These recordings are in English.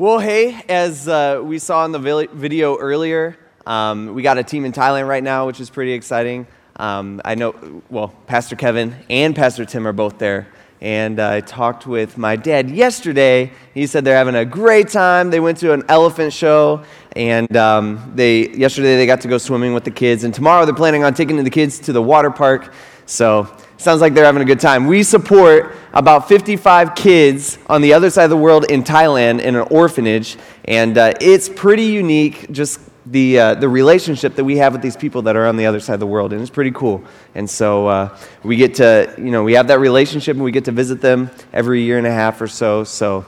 Well, hey, as uh, we saw in the video earlier, um, we got a team in Thailand right now, which is pretty exciting. Um, I know, well, Pastor Kevin and Pastor Tim are both there. And uh, I talked with my dad yesterday. He said they're having a great time. They went to an elephant show, and um, they yesterday they got to go swimming with the kids. And tomorrow they're planning on taking the kids to the water park. So sounds like they're having a good time. We support about 55 kids on the other side of the world in Thailand in an orphanage, and uh, it's pretty unique. Just the, uh, the relationship that we have with these people that are on the other side of the world, and it's pretty cool. And so uh, we get to, you know, we have that relationship and we get to visit them every year and a half or so. So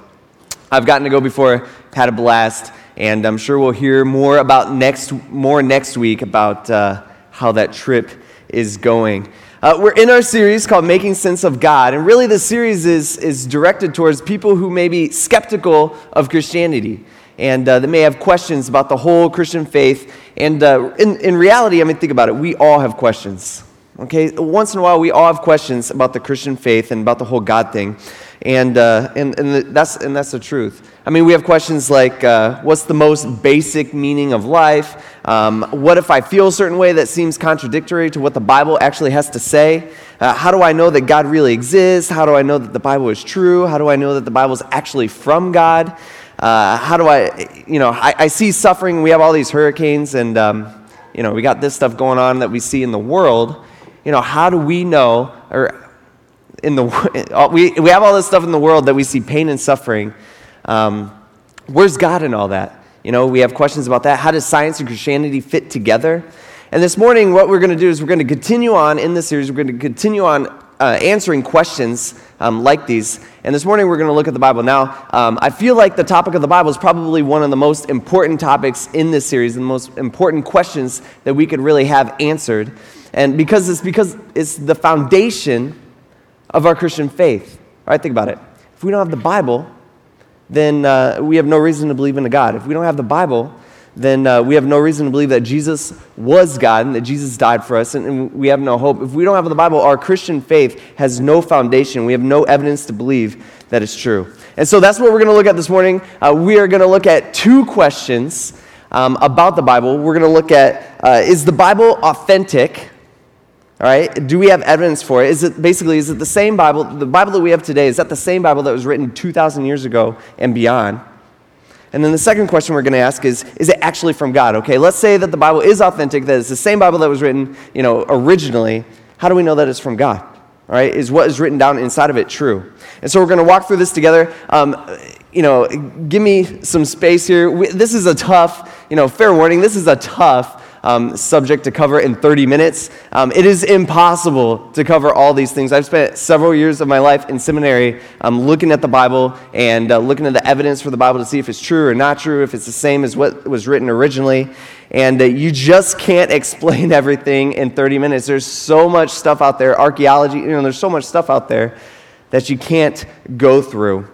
I've gotten to go before, had a blast, and I'm sure we'll hear more about next, more next week about uh, how that trip is going. Uh, we're in our series called Making Sense of God, and really the series is, is directed towards people who may be skeptical of Christianity and uh, that may have questions about the whole Christian faith. And uh, in, in reality, I mean, think about it, we all have questions. Okay, once in a while, we all have questions about the Christian faith and about the whole God thing. And, uh, and, and, the, that's, and that's the truth. I mean, we have questions like uh, what's the most basic meaning of life? Um, what if I feel a certain way that seems contradictory to what the Bible actually has to say? Uh, how do I know that God really exists? How do I know that the Bible is true? How do I know that the Bible is actually from God? uh, how do I, you know, I, I, see suffering. We have all these hurricanes, and, um, you know, we got this stuff going on that we see in the world. You know, how do we know, or in the, we, we have all this stuff in the world that we see pain and suffering. Um, where's God in all that? You know, we have questions about that. How does science and Christianity fit together? And this morning, what we're going to do is we're going to continue on in this series. We're going to continue on uh, answering questions um, like these. And this morning we're going to look at the Bible. Now, um, I feel like the topic of the Bible is probably one of the most important topics in this series, and the most important questions that we could really have answered. And because it's because it's the foundation of our Christian faith. Right? Think about it. If we don't have the Bible, then uh, we have no reason to believe in a God. If we don't have the Bible, then uh, we have no reason to believe that Jesus was God and that Jesus died for us, and, and, we have no hope. If we don't have the Bible, our Christian faith has no foundation. We have no evidence to believe that it's true. And so that's what we're going to look at this morning. Uh, we are going to look at two questions um, about the Bible. We're going to look at uh, is the Bible authentic? All right, do we have evidence for it? Is it basically is it the same Bible? The Bible that we have today is that the same Bible that was written 2,000 years ago and beyond? And then the second question we're going to ask is Is it actually from God? Okay, let's say that the Bible is authentic, that it's the same Bible that was written, you know, originally. How do we know that it's from God? All right, is what is written down inside of it true? And so we're going to walk through this together. Um, you know, give me some space here. We, this is a tough, you know, fair warning, this is a tough um, subject to cover in 30 minutes. Um, it is impossible to cover all these things. I've spent several years of my life in seminary um, looking at the Bible and uh, looking at the evidence for the Bible to see if it's true or not true, if it's the same as what was written originally. And uh, you just can't explain everything in 30 minutes. There's so much stuff out there, archaeology, you know, there's so much stuff out there that you can't go through.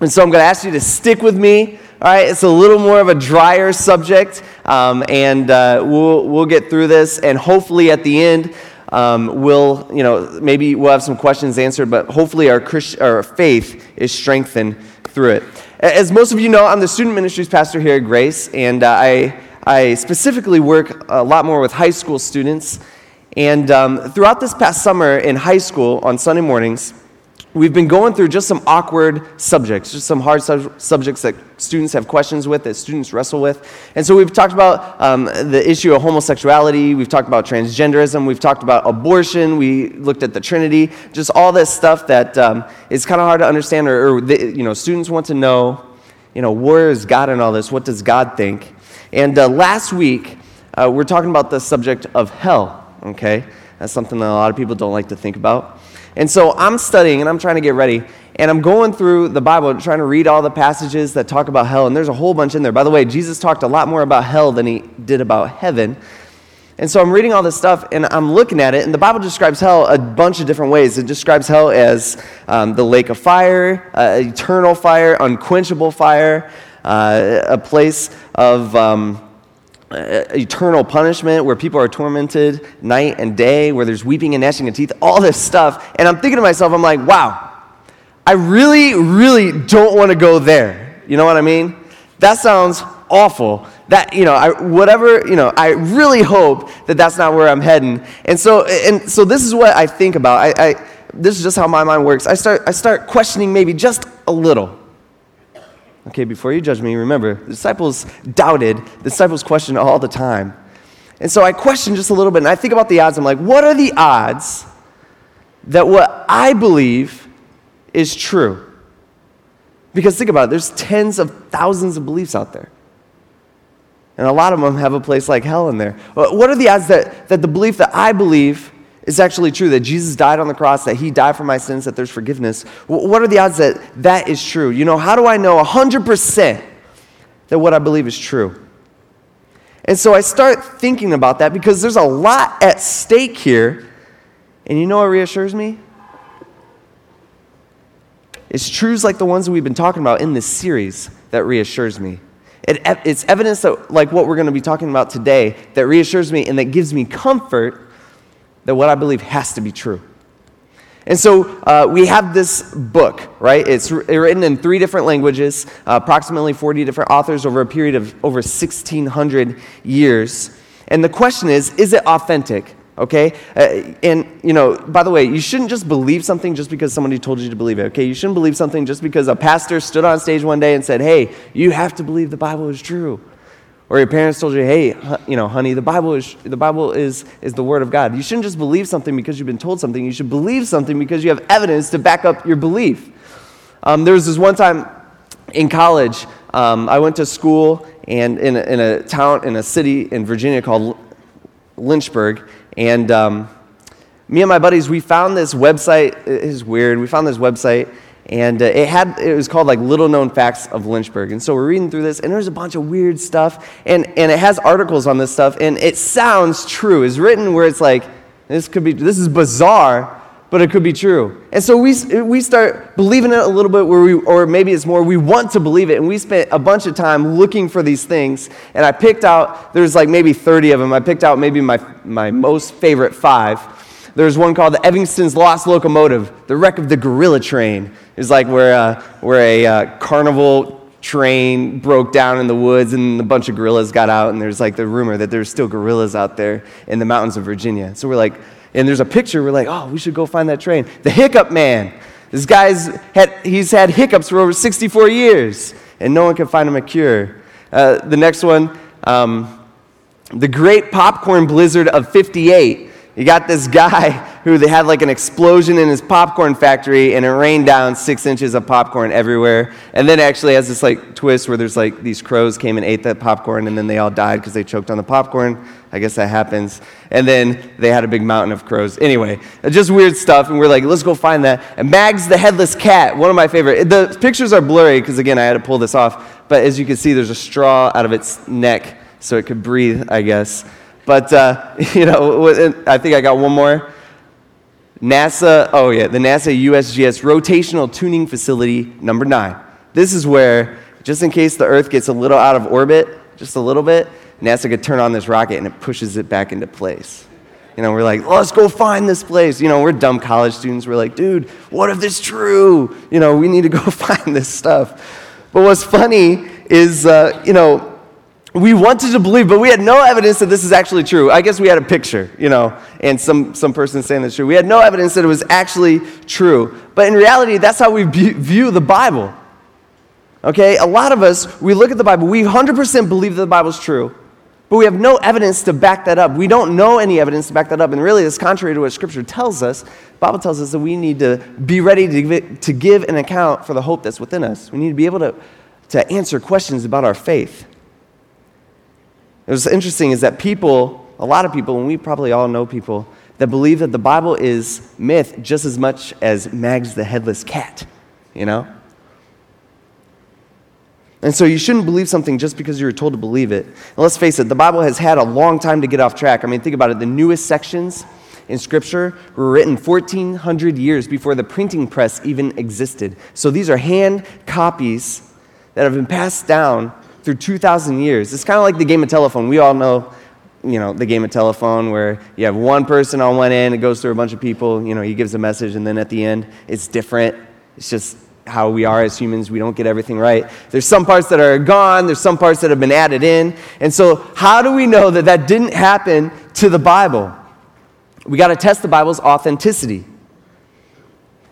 And so I'm going to ask you to stick with me all right, it's a little more of a drier subject, um, and uh, we'll, we'll get through this, and hopefully at the end, um, we'll, you know, maybe we'll have some questions answered, but hopefully our, Christ- our faith is strengthened through it. As most of you know, I'm the student ministries pastor here at Grace, and uh, I, I specifically work a lot more with high school students. And um, throughout this past summer in high school on Sunday mornings, we've been going through just some awkward subjects, just some hard subjects that students have questions with, that students wrestle with. And so we've talked about um, the issue of homosexuality, we've talked about transgenderism, we've talked about abortion, we looked at the Trinity, just all this stuff that um, is kind of hard to understand, or, or the, you know, students want to know, you know, where is God in all this? What does God think? And uh, last week, uh, we're talking about the subject of hell, okay? That's something that a lot of people don't like to think about. And so I'm studying and I'm trying to get ready. And I'm going through the Bible, trying to read all the passages that talk about hell. And there's a whole bunch in there. By the way, Jesus talked a lot more about hell than he did about heaven. And so I'm reading all this stuff and I'm looking at it, and the Bible describes hell a bunch of different ways. It describes hell as um, the lake of fire, uh, eternal fire, unquenchable fire, uh, a place of. Um, Uh, eternal punishment where people are tormented night and day, where there's weeping and gnashing of teeth, all this stuff. And I'm thinking to myself, I'm like, wow, I really, really don't want to go there. You know what I mean? That sounds awful. That, you know, I, whatever, you know, I really hope that that's not where I'm heading. And so, and so this is what I think about. I, I, this is just how my mind works. I start, I start questioning maybe just a little. Okay, before you judge me, remember, the disciples doubted, the disciples questioned all the time. And so I question just a little bit, and I think about the odds. I'm like, what are the odds that what I believe is true? Because think about it, there's tens of thousands of beliefs out there. And a lot of them have a place like hell in there. What are the odds that, that the belief that I believe is actually true, that Jesus died on the cross, that he died for my sins, that there's forgiveness? What are the odds that that is true? You know, how do I know 100% that what I believe is true? And so I start thinking about that because there's a lot at stake here. And you know what reassures me? It's truths like the ones that we've been talking about in this series that reassures me. It, it's evidence that, like what we're going to be talking about today, that reassures me and that gives me comfort that what I believe has to be true. And so uh, we have this book, right? It's written in three different languages, uh, approximately 40 different authors over a period of over 1,600 years. And the question is is it authentic? okay? Uh, and, you know, by the way, you shouldn't just believe something just because somebody told you to believe it, okay? You shouldn't believe something just because a pastor stood on stage one day and said, hey, you have to believe the Bible is true. Or your parents told you, hey, you know, honey, the Bible, is, the Bible is, is the Word of God. You shouldn't just believe something because you've been told something. You should believe something because you have evidence to back up your belief. Um, there was this one time in college, um, I went to school and in a, in a town, in a city in Virginia called Lynchburg, and um, me and my buddies, we found this website. It is weird. We found this website, and uh, it had it was called like Little Known Facts of Lynchburg. And so we're reading through this, and there's a bunch of weird stuff, and and it has articles on this stuff, and it sounds true. It's written where it's like this could be this is bizarre, but it could be true. And so we, we start believing it a little bit, where we, or maybe it's more, we want to believe it. And we spent a bunch of time looking for these things. And I picked out, there's like maybe 30 of them. I picked out maybe my, my most favorite five. There's one called the Evanston's Lost Locomotive, the wreck of the gorilla train. It's like where, uh, where a uh, carnival train broke down in the woods and a bunch of gorillas got out. And there's like the rumor that there's still gorillas out there in the mountains of Virginia. So we're like, and there's a picture, we're like, oh, we should go find that train. The hiccup man. This guy's had, he's had hiccups for over 64 years, and no one can find him a cure. Uh, the next one, um, the great popcorn blizzard of 58. You got this guy who they had like an explosion in his popcorn factory and it rained down six inches of popcorn everywhere. And then actually has this like twist where there's like these crows came and ate that popcorn and then they all died because they choked on the popcorn. I guess that happens. And then they had a big mountain of crows. Anyway, just weird stuff. And we're like, let's go find that. And Mags the headless cat, one of my favorite. The pictures are blurry because again, I had to pull this off. But as you can see, there's a straw out of its neck so it could breathe, I guess. But, uh, you know, I think I got one more. NASA, oh yeah, the NASA USGS Rotational Tuning Facility number nine. This is where, just in case the Earth gets a little out of orbit, just a little bit, NASA could turn on this rocket and it pushes it back into place. You know, we're like, let's go find this place. You know, we're dumb college students. We're like, dude, what if this is true? You know, we need to go find this stuff. But what's funny is, uh, you know, we wanted to believe, but we had no evidence that this is actually true. I guess we had a picture, you know, and some, some person saying that's true. We had no evidence that it was actually true. But in reality, that's how we view the Bible. Okay? A lot of us, we look at the Bible, we 100% believe that the Bible's true, but we have no evidence to back that up. We don't know any evidence to back that up. And really, it's contrary to what Scripture tells us. The Bible tells us that we need to be ready to give, to give an account for the hope that's within us. We need to be able to, to answer questions about our faith. What's interesting is that people, a lot of people, and we probably all know people, that believe that the Bible is myth just as much as Mags the headless cat, you know? And so you shouldn't believe something just because you were told to believe it. And let's face it, the Bible has had a long time to get off track. I mean, think about it. The newest sections in Scripture were written 1,400 years before the printing press even existed. So these are hand copies that have been passed down through 2,000 years. It's kind of like the game of telephone. We all know, you know, the game of telephone where you have one person on one end, it goes through a bunch of people, you know, he gives a message, and then at the end, it's different. It's just how we are as humans. We don't get everything right. There's some parts that are gone, there's some parts that have been added in. And so, how do we know that that didn't happen to the Bible? We got to test the Bible's authenticity.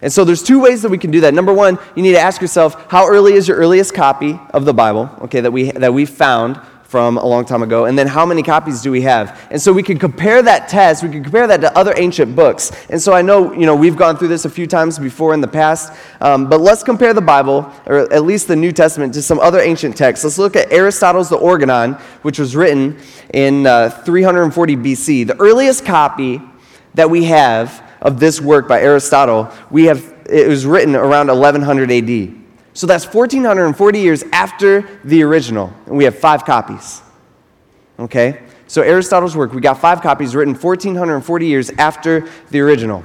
And so there's two ways that we can do that. Number one, you need to ask yourself, how early is your earliest copy of the Bible, okay, that we, that we found from a long time ago, and then how many copies do we have? And so we can compare that test, we can compare that to other ancient books. And so I know, you know, we've gone through this a few times before in the past, um, but let's compare the Bible, or at least the New Testament, to some other ancient texts. Let's look at Aristotle's The Organon, which was written in uh, 340 BC. The earliest copy that we have of this work by Aristotle, we have, it was written around 1100 AD. So that's 1440 years after the original, and we have five copies. Okay? So Aristotle's work, we got five copies written 1440 years after the original.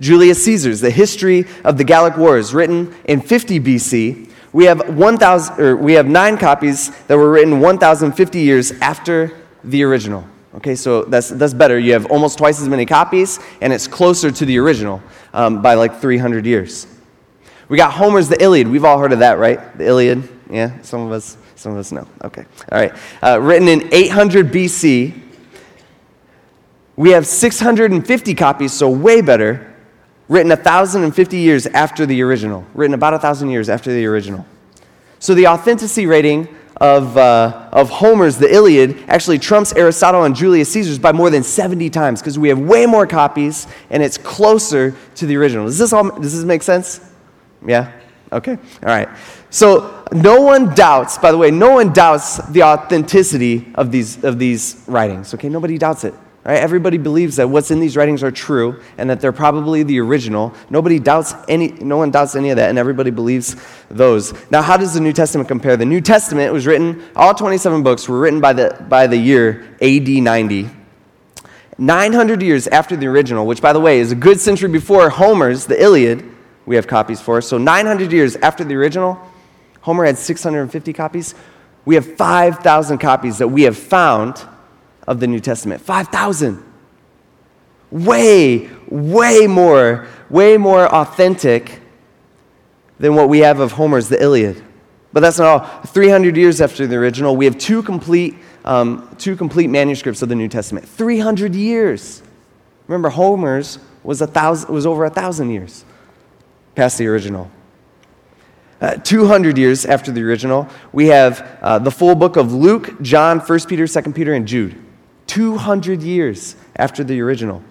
Julius Caesar's The History of the Gallic Wars, written in 50 BC. We have, 1, or we have nine copies that were written 1,050 years after the original. Okay, so that's, that's better. You have almost twice as many copies, and it's closer to the original um, by like 300 years. We got Homer's The Iliad. We've all heard of that, right? The Iliad. Yeah, some of us, some of us know. Okay, all right. Uh, written in 800 BC. We have 650 copies, so way better. Written 1,050 years after the original. Written about 1,000 years after the original. So the authenticity rating of, uh, of Homer's The Iliad actually trumps Aristotle and Julius Caesar's by more than 70 times because we have way more copies and it's closer to the original. Does this, all, does this make sense? Yeah? Okay. All right. So no one doubts, by the way, no one doubts the authenticity of these, of these writings. Okay? Nobody doubts it. Right? Everybody believes that what's in these writings are true and that they're probably the original. Nobody doubts any, no one doubts any of that, and everybody believes those. Now, how does the New Testament compare? The New Testament was written, all 27 books were written by the, by the year AD 90. 900 years after the original, which, by the way, is a good century before Homer's, the Iliad, we have copies for. So, 900 years after the original, Homer had 650 copies. We have 5,000 copies that we have found of the New Testament 5,000. Way, way more, way more authentic than what we have of Homer's The Iliad. But that's not all. 300 years after the original, we have two complete, um, two complete manuscripts of the New Testament. 300 years. Remember, Homer's was, a thousand, was over a thousand years past the original. Uh, 200 years after the original, we have uh, the full book of Luke, John, 1 Peter, 2 Peter, and Jude. 200 years after the original.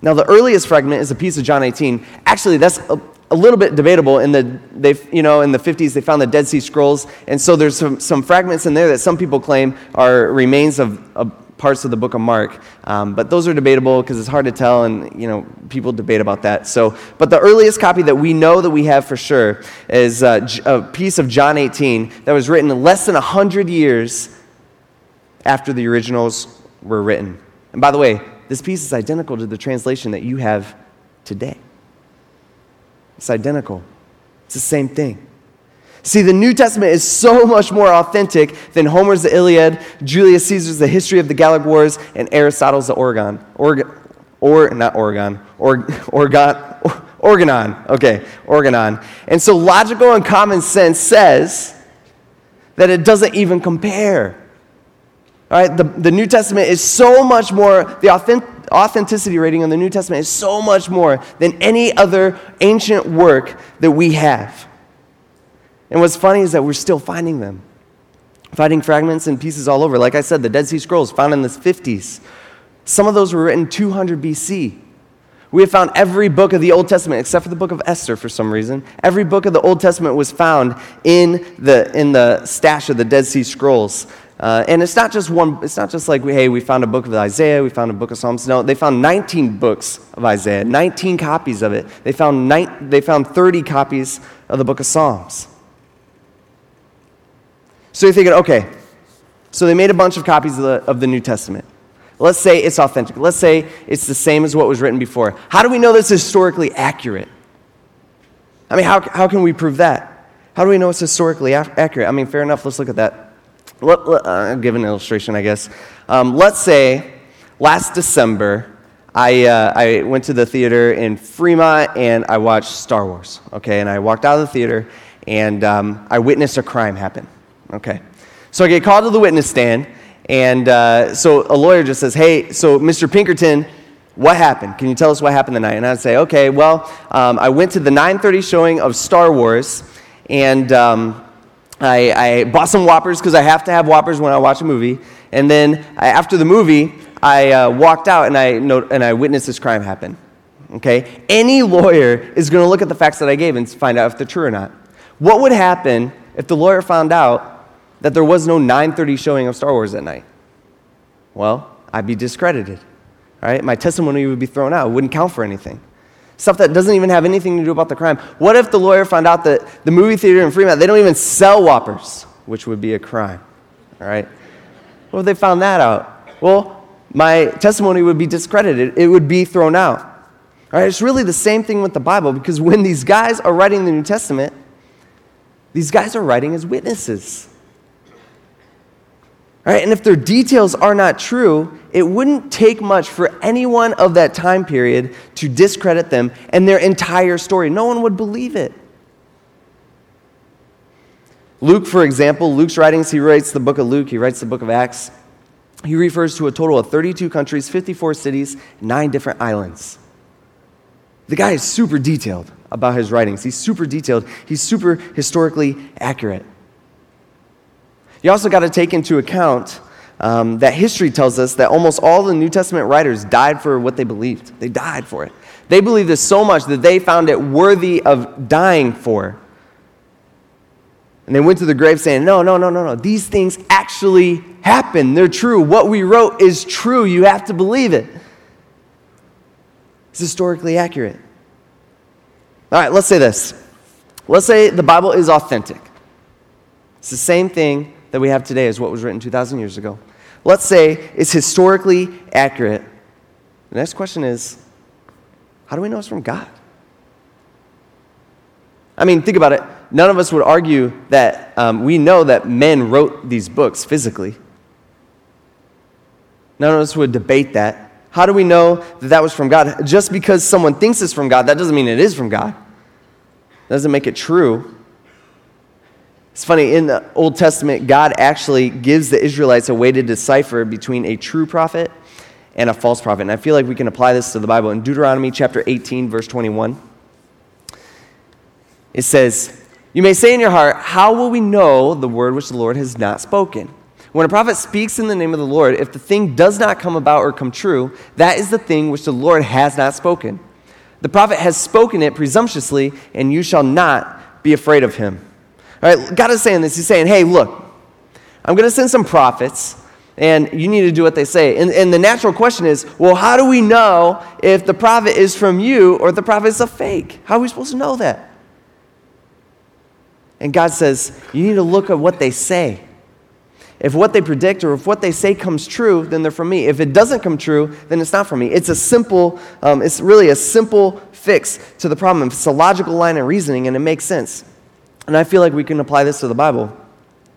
Now, the earliest fragment is a piece of John 18. Actually, that's a, a little bit debatable. In the, they, you know, in the 50s, they found the Dead Sea Scrolls, and so there's some, some fragments in there that some people claim are remains of, of parts of the book of Mark. Um, but those are debatable because it's hard to tell, and you know people debate about that. So, but the earliest copy that we know that we have for sure is uh, a piece of John 18 that was written less than hundred years after the originals were written. And by the way, this piece is identical to the translation that you have today. It's identical, it's the same thing. See, the New Testament is so much more authentic than Homer's The Iliad, Julius Caesar's The History of the Gallic Wars, and Aristotle's The Orgon. Org, or, not Oregon, or, Organon. Okay, Organon. And so logical and common sense says that it doesn't even compare. All right, the, the New Testament is so much more, the authentic, authenticity rating on the New Testament is so much more than any other ancient work that we have. And what's funny is that we're still finding them, finding fragments and pieces all over. Like I said, the Dead Sea Scrolls found in the 50s. Some of those were written 200 BC. We have found every book of the Old Testament, except for the book of Esther for some reason. Every book of the Old Testament was found in the, in the stash of the Dead Sea Scrolls. Uh, and it's not just one, it's not just like, hey, we found a book of Isaiah, we found a book of Psalms. No, they found 19 books of Isaiah, 19 copies of it. They found, they found 30 copies of the book of Psalms. So you're thinking, okay, so they made a bunch of copies of the, of the New Testament. Let's say it's authentic. Let's say it's the same as what was written before. How do we know this is historically accurate? I mean, how, how can we prove that? How do we know it's historically accurate? I mean, fair enough, let's look at that. Let, let, uh, I'll give an illustration, I guess. Um, let's say last December, I, uh, I went to the theater in Fremont and I watched Star Wars, okay? And I walked out of the theater and um, I witnessed a crime happen, okay? So I get called to the witness stand, and uh, so a lawyer just says, Hey, so Mr. Pinkerton, what happened? Can you tell us what happened tonight? And I'd say, Okay, well, um, I went to the 9:30 showing of Star Wars, and um, I, I, bought some Whoppers because I have to have Whoppers when I watch a movie. And then I, after the movie, I uh, walked out and I, and I witnessed this crime happen. Okay? Any lawyer is going to look at the facts that I gave and find out if they're true or not. What would happen if the lawyer found out that there was no 9:30 showing of Star Wars that night? Well, I'd be discredited. Right? My testimony would be thrown out. It wouldn't count for anything. Stuff that doesn't even have anything to do about the crime. What if the lawyer found out that the movie theater in Fremont, they don't even sell Whoppers, which would be a crime. All right? What if they found that out? Well, my testimony would be discredited. It would be thrown out. All right? It's really the same thing with the Bible because when these guys are writing the New Testament, these guys are writing as witnesses. Right? And if their details are not true, it wouldn't take much for anyone of that time period to discredit them and their entire story. No one would believe it. Luke, for example, Luke's writings, he writes the book of Luke, he writes the book of Acts. He refers to a total of 32 countries, 54 cities, nine different islands. The guy is super detailed about his writings. He's super detailed, he's super historically accurate. You also got to take into account um, that history tells us that almost all the New Testament writers died for what they believed. They died for it. They believed this so much that they found it worthy of dying for. And they went to the grave saying, No, no, no, no, no. These things actually happened. They're true. What we wrote is true. You have to believe it. It's historically accurate. All right, let's say this. Let's say the Bible is authentic. It's the same thing that we have today is what was written 2,000 years ago. Let's say it's historically accurate. The next question is how do we know it's from God? I mean, think about it. None of us would argue that um, we know that men wrote these books physically. None of us would debate that. How do we know that that was from God? Just because someone thinks it's from God, that doesn't mean it is from God. Doesn't make it true. It's funny, in the Old Testament, God actually gives the Israelites a way to decipher between a true prophet and a false prophet. And I feel like we can apply this to the Bible. In Deuteronomy chapter 18, verse 21, it says, You may say in your heart, How will we know the word which the Lord has not spoken? When a prophet speaks in the name of the Lord, if the thing does not come about or come true, that is the thing which the Lord has not spoken. The prophet has spoken it presumptuously, and you shall not be afraid of him. God is saying this. He's saying, hey, look, I'm going to send some prophets, and you need to do what they say. And, and the natural question is, well, how do we know if the prophet is from you or the prophet is a fake? How are we supposed to know that? And God says, you need to look at what they say. If what they predict or if what they say comes true, then they're from me. If it doesn't come true, then it's not from me. It's a simple, um, it's really a simple fix to the problem. It's a logical line of reasoning and it makes sense. And I feel like we can apply this to the Bible.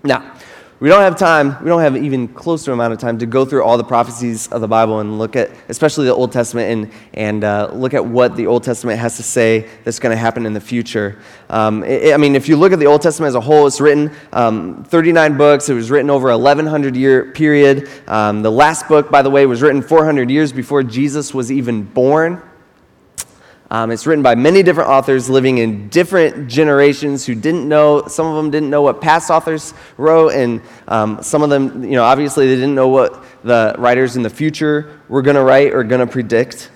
Now, we don't have time, we don't have even closer amount of time to go through all the prophecies of the Bible and look at, especially the Old Testament, and, and uh, look at what the Old Testament has to say that's going to happen in the future. Um, it, I mean, if you look at the Old Testament as a whole, it's written um, 39 books. It was written over 1100 year period. Um, the last book, by the way, was written 400 years before Jesus was even born. Um, it's written by many different authors living in different generations who didn't know, some of them didn't know what past authors wrote, and um, some of them, you know, obviously they didn't know what the writers in the future were going to write or going to predict.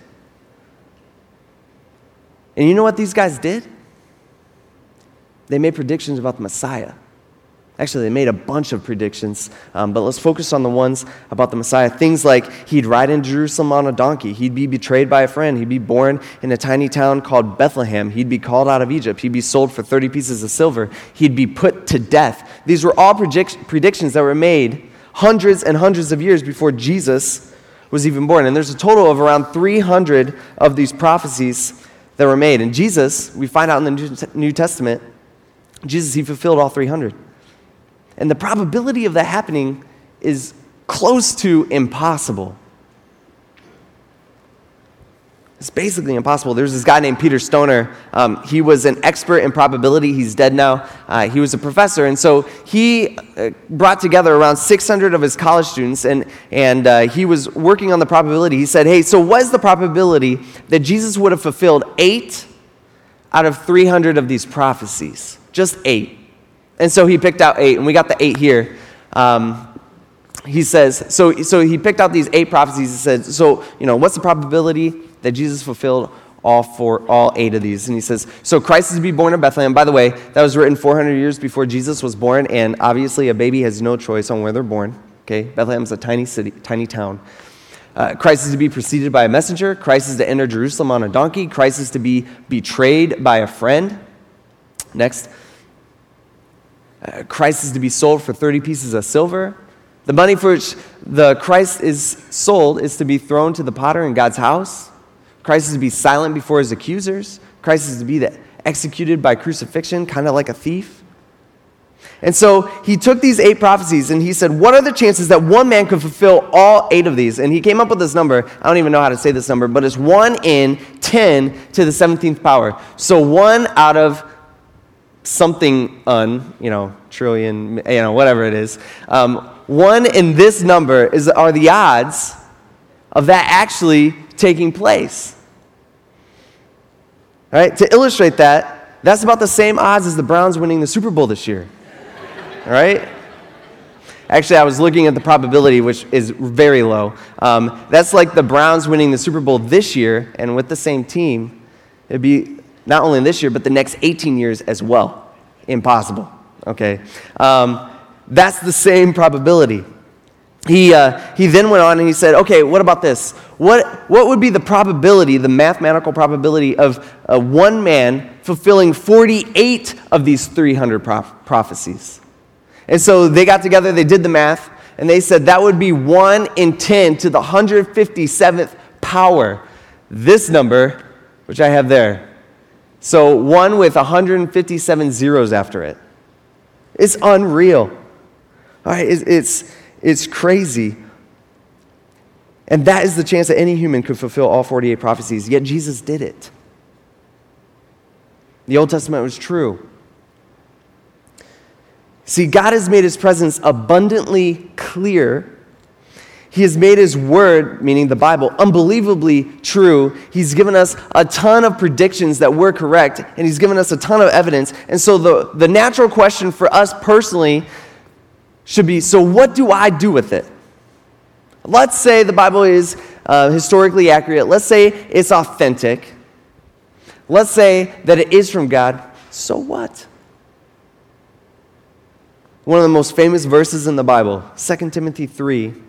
And you know what these guys did? They made predictions about the Messiah. Actually, they made a bunch of predictions, um, but let's focus on the ones about the Messiah. Things like he'd ride in Jerusalem on a donkey, he'd be betrayed by a friend, he'd be born in a tiny town called Bethlehem, he'd be called out of Egypt, he'd be sold for 30 pieces of silver, he'd be put to death. These were all predict- predictions that were made hundreds and hundreds of years before Jesus was even born. And there's a total of around 300 of these prophecies that were made. And Jesus, we find out in the New Testament, Jesus, he fulfilled all 300. And the probability of that happening is close to impossible. It's basically impossible. There's this guy named Peter Stoner. Um, he was an expert in probability. He's dead now. Uh, he was a professor. And so he uh, brought together around 600 of his college students, and, and uh, he was working on the probability. He said, Hey, so what is the probability that Jesus would have fulfilled eight out of 300 of these prophecies? Just eight. And so he picked out eight, and we got the eight here. Um, he says, so, so he picked out these eight prophecies. He said, so, you know, what's the probability that Jesus fulfilled all four, all eight of these? And he says, so Christ is to be born in Bethlehem. By the way, that was written 400 years before Jesus was born, and obviously a baby has no choice on where they're born. Okay, Bethlehem's a tiny city, tiny town. Uh, Christ is to be preceded by a messenger. Christ is to enter Jerusalem on a donkey. Christ is to be betrayed by a friend. Next. Uh, Christ is to be sold for 30 pieces of silver. The money for which the Christ is sold is to be thrown to the potter in God's house. Christ is to be silent before his accusers. Christ is to be the, executed by crucifixion, kind of like a thief. And so he took these eight prophecies and he said, What are the chances that one man could fulfill all eight of these? And he came up with this number. I don't even know how to say this number, but it's one in 10 to the 17th power. So one out of something un, you know, trillion, you know, whatever it is. Um, one in this number is, are the odds of that actually taking place. All right? To illustrate that, that's about the same odds as the Browns winning the Super Bowl this year. All right? Actually, I was looking at the probability, which is very low. Um, that's like the Browns winning the Super Bowl this year, and with the same team, it'd be not only this year, but the next 18 years as well. Impossible. Okay? Um, that's the same probability. He, uh, he then went on and he said, okay, what about this? What, what would be the probability, the mathematical probability of uh, one man fulfilling 48 of these 300 prophecies? And so they got together, they did the math, and they said that would be 1 in 10 to the 157th power. This number, which I have there. So 1 with 157 zeros after it. It's unreal. All right, it's, it's, it's crazy. And that is the chance that any human could fulfill all 48 prophecies, yet Jesus did it. The Old Testament was true. See, God has made his presence abundantly clear. He has made his word, meaning the Bible, unbelievably true. He's given us a ton of predictions that were correct, and he's given us a ton of evidence. And so, the, the natural question for us personally should be so, what do I do with it? Let's say the Bible is uh, historically accurate. Let's say it's authentic. Let's say that it is from God. So what? One of the most famous verses in the Bible, 2 Timothy 3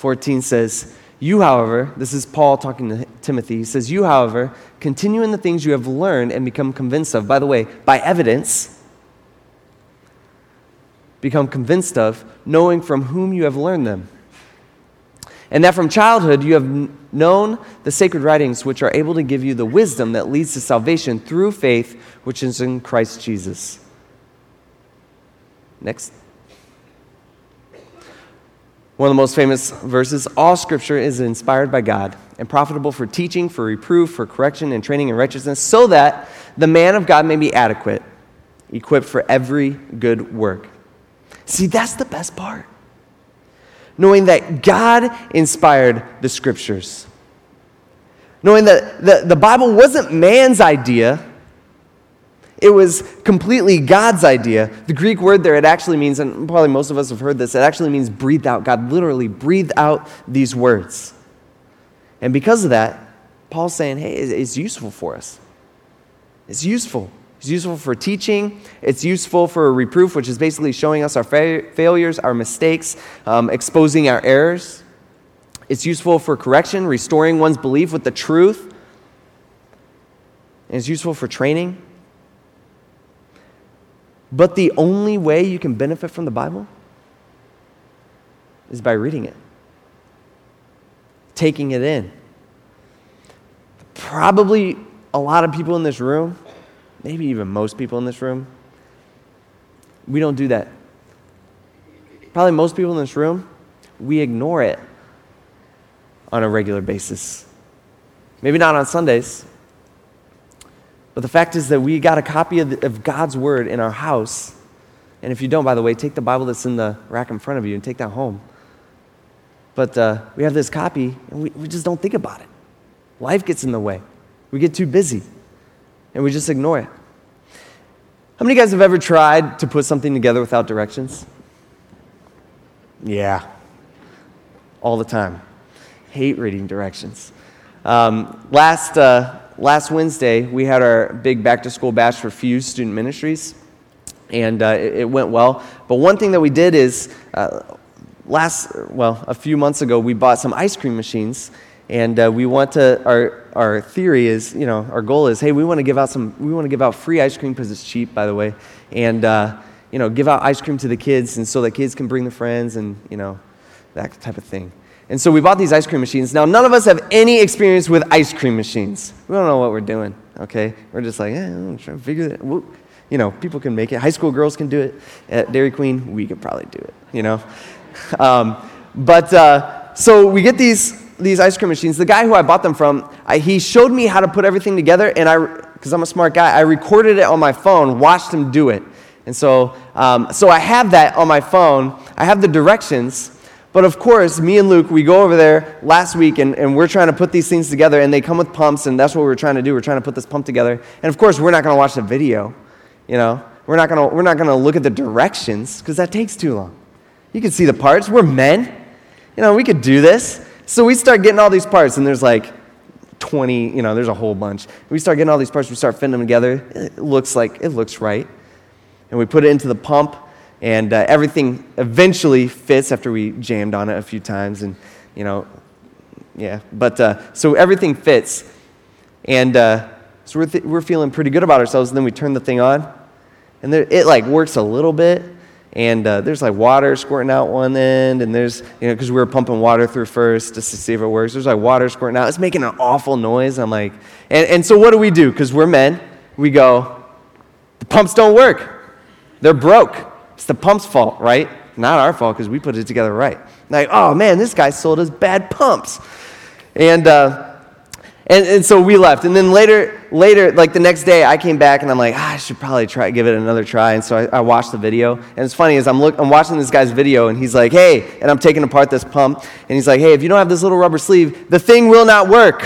14 says, You, however, this is Paul talking to Timothy, he says, You, however, continue in the things you have learned and become convinced of. By the way, by evidence become convinced of, knowing from whom you have learned them. And that from childhood you have known the sacred writings, which are able to give you the wisdom that leads to salvation through faith, which is in Christ Jesus. Next. One of the most famous verses all scripture is inspired by God and profitable for teaching, for reproof, for correction, and training in righteousness, so that the man of God may be adequate, equipped for every good work. See, that's the best part. Knowing that God inspired the scriptures. Knowing that the, the Bible wasn't man's idea, it was completely God's idea. The Greek word there, it actually means, and probably most of us have heard this, it actually means breathed out. God literally breathed out these words. And because of that, Paul's saying, hey, it's useful for us. It's useful. It's useful for teaching. It's useful for reproof, which is basically showing us our fa- failures, our mistakes, um, exposing our errors. It's useful for correction, restoring one's belief with the truth. And it's useful for training. But the only way you can benefit from the Bible is by reading it, taking it in. Probably a lot of people in this room maybe even most people in this room, we don't do that. Probably most people in this room, we ignore it on a regular basis. maybe not on Sundays. But the fact is that we got a copy of, the, of God's Word in our house. And if you don't, by the way, take the Bible that's in the rack in front of you and take that home. But uh, we have this copy, and we, we just don't think about it. Life gets in the way. We get too busy, and we just ignore it. How many of you guys have ever tried to put something together without directions? Yeah, all the time. Hate reading directions. Um, last, uh, last Wednesday, we had our big back to school bash for Fuse Student Ministries, and uh, it, it, went well. But one thing that we did is, uh, last, well, a few months ago, we bought some ice cream machines, and uh, we want to, our, our theory is, you know, our goal is, hey, we want to give out some, we want to give out free ice cream because it's cheap, by the way, and, uh, you know, give out ice cream to the kids, and so the kids can bring their friends, and, you know, that type of thing. And so we bought these ice cream machines. Now, none of us have any experience with ice cream machines. We don't know what we're doing, okay? We're just like, eh, I'm trying to figure it out. You know, people can make it. High school girls can do it. At Dairy Queen, we could probably do it, you know? Um, but uh, so we get these, these ice cream machines. The guy who I bought them from, I, he showed me how to put everything together, and I, because I'm a smart guy, I recorded it on my phone, watched him do it. And so, um, so I have that on my phone. I have the directions. But of course, me and Luke, we go over there last week and, and we're trying to put these things together, and they come with pumps, and that's what we're trying to do. We're trying to put this pump together. And of course, we're not going to watch the video. You know, we're not going to we're not going to look at the directions because that takes too long. You can see the parts. We're men. You know, we could do this. So we start getting all these parts, and there's like 20, you know, there's a whole bunch. We start getting all these parts, we start fitting them together. It looks like, it looks right. And we put it into the pump, and uh, everything eventually fits after we jammed on it a few times and you know yeah. But uh, so everything fits. And uh, so we're, th- we're feeling pretty good about ourselves. And then we turn the thing on. And there, it like works a little bit. And uh, there's like water squirting out one end. And there's you know because we were pumping water through first just to see if it works. There's like water squirting out. It's making an awful noise. I'm like and, and so what do we do? Because we're men we go the pumps don't work. They're broke it's the pump's fault, right? Not our fault because we put it together right. Like, oh man, this guy sold us bad pumps. And, uh, and, and so we left. And then later, later, like the next day, I came back and I'm like, ah, I should probably try, give it another try. And so I, I watched the video. And it's funny, as I'm, look, I'm watching this guy's video, and he's like, hey, and I'm taking apart this pump. And he's like, hey, if you don't have this little rubber sleeve, the thing will not work.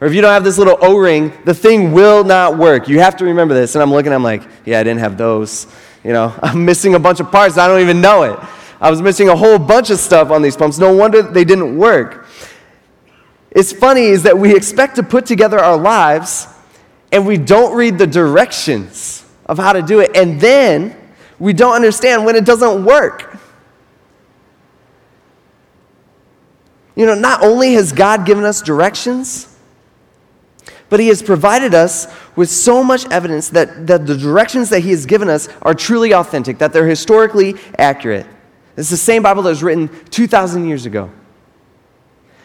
Or if you don't have this little O ring, the thing will not work. You have to remember this. And I'm looking, I'm like, yeah, I didn't have those. You know, I'm missing a bunch of parts. I don't even know it. I was missing a whole bunch of stuff on these pumps. No wonder they didn't work. It's funny is that we expect to put together our lives and we don't read the directions of how to do it. And then we don't understand when it doesn't work. You know, not only has God given us directions, but He has provided us with so much evidence that, that the directions that He has given us are truly authentic, that they're historically accurate. It's the same Bible that was written 2,000 years ago.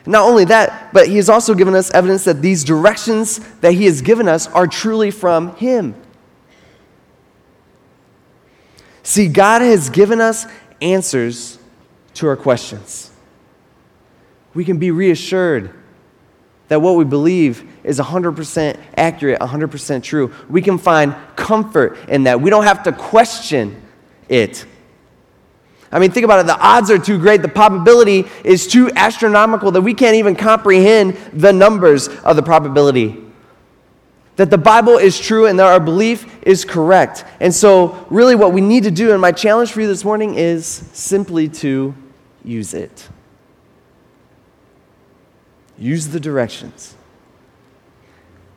Not only that, but He has also given us evidence that these directions that He has given us are truly from Him. See, God has given us answers to our questions. We can be reassured that what we believe is 100% accurate, 100% true. We can find comfort in that. We don't have to question it. I mean, think about it. The odds are too great. The probability is too astronomical that we can't even comprehend the numbers of the probability. That the Bible is true and that our belief is correct. And so, really, what we need to do, and my challenge for you this morning is simply to use it. Use the directions.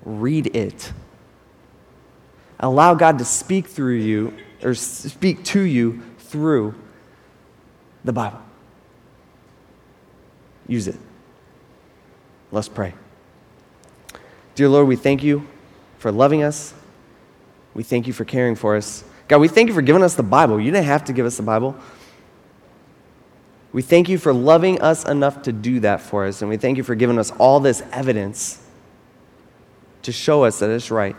Read it. Allow God to speak through you or speak to you through the Bible. Use it. Let's pray. Dear Lord, we thank you for loving us. We thank you for caring for us. God, we thank you for giving us the Bible. You didn't have to give us the Bible. We thank you for loving us enough to do that for us, and we thank you for giving us all this evidence to show us that it's right,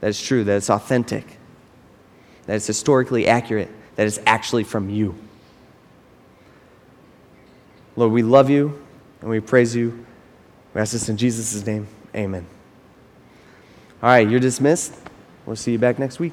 that it's true, that it's authentic, that it's historically accurate, that it's actually from you. Lord, we love you and we praise you. We ask this in Jesus' name. Amen. All right, you're dismissed. We'll see you back next week.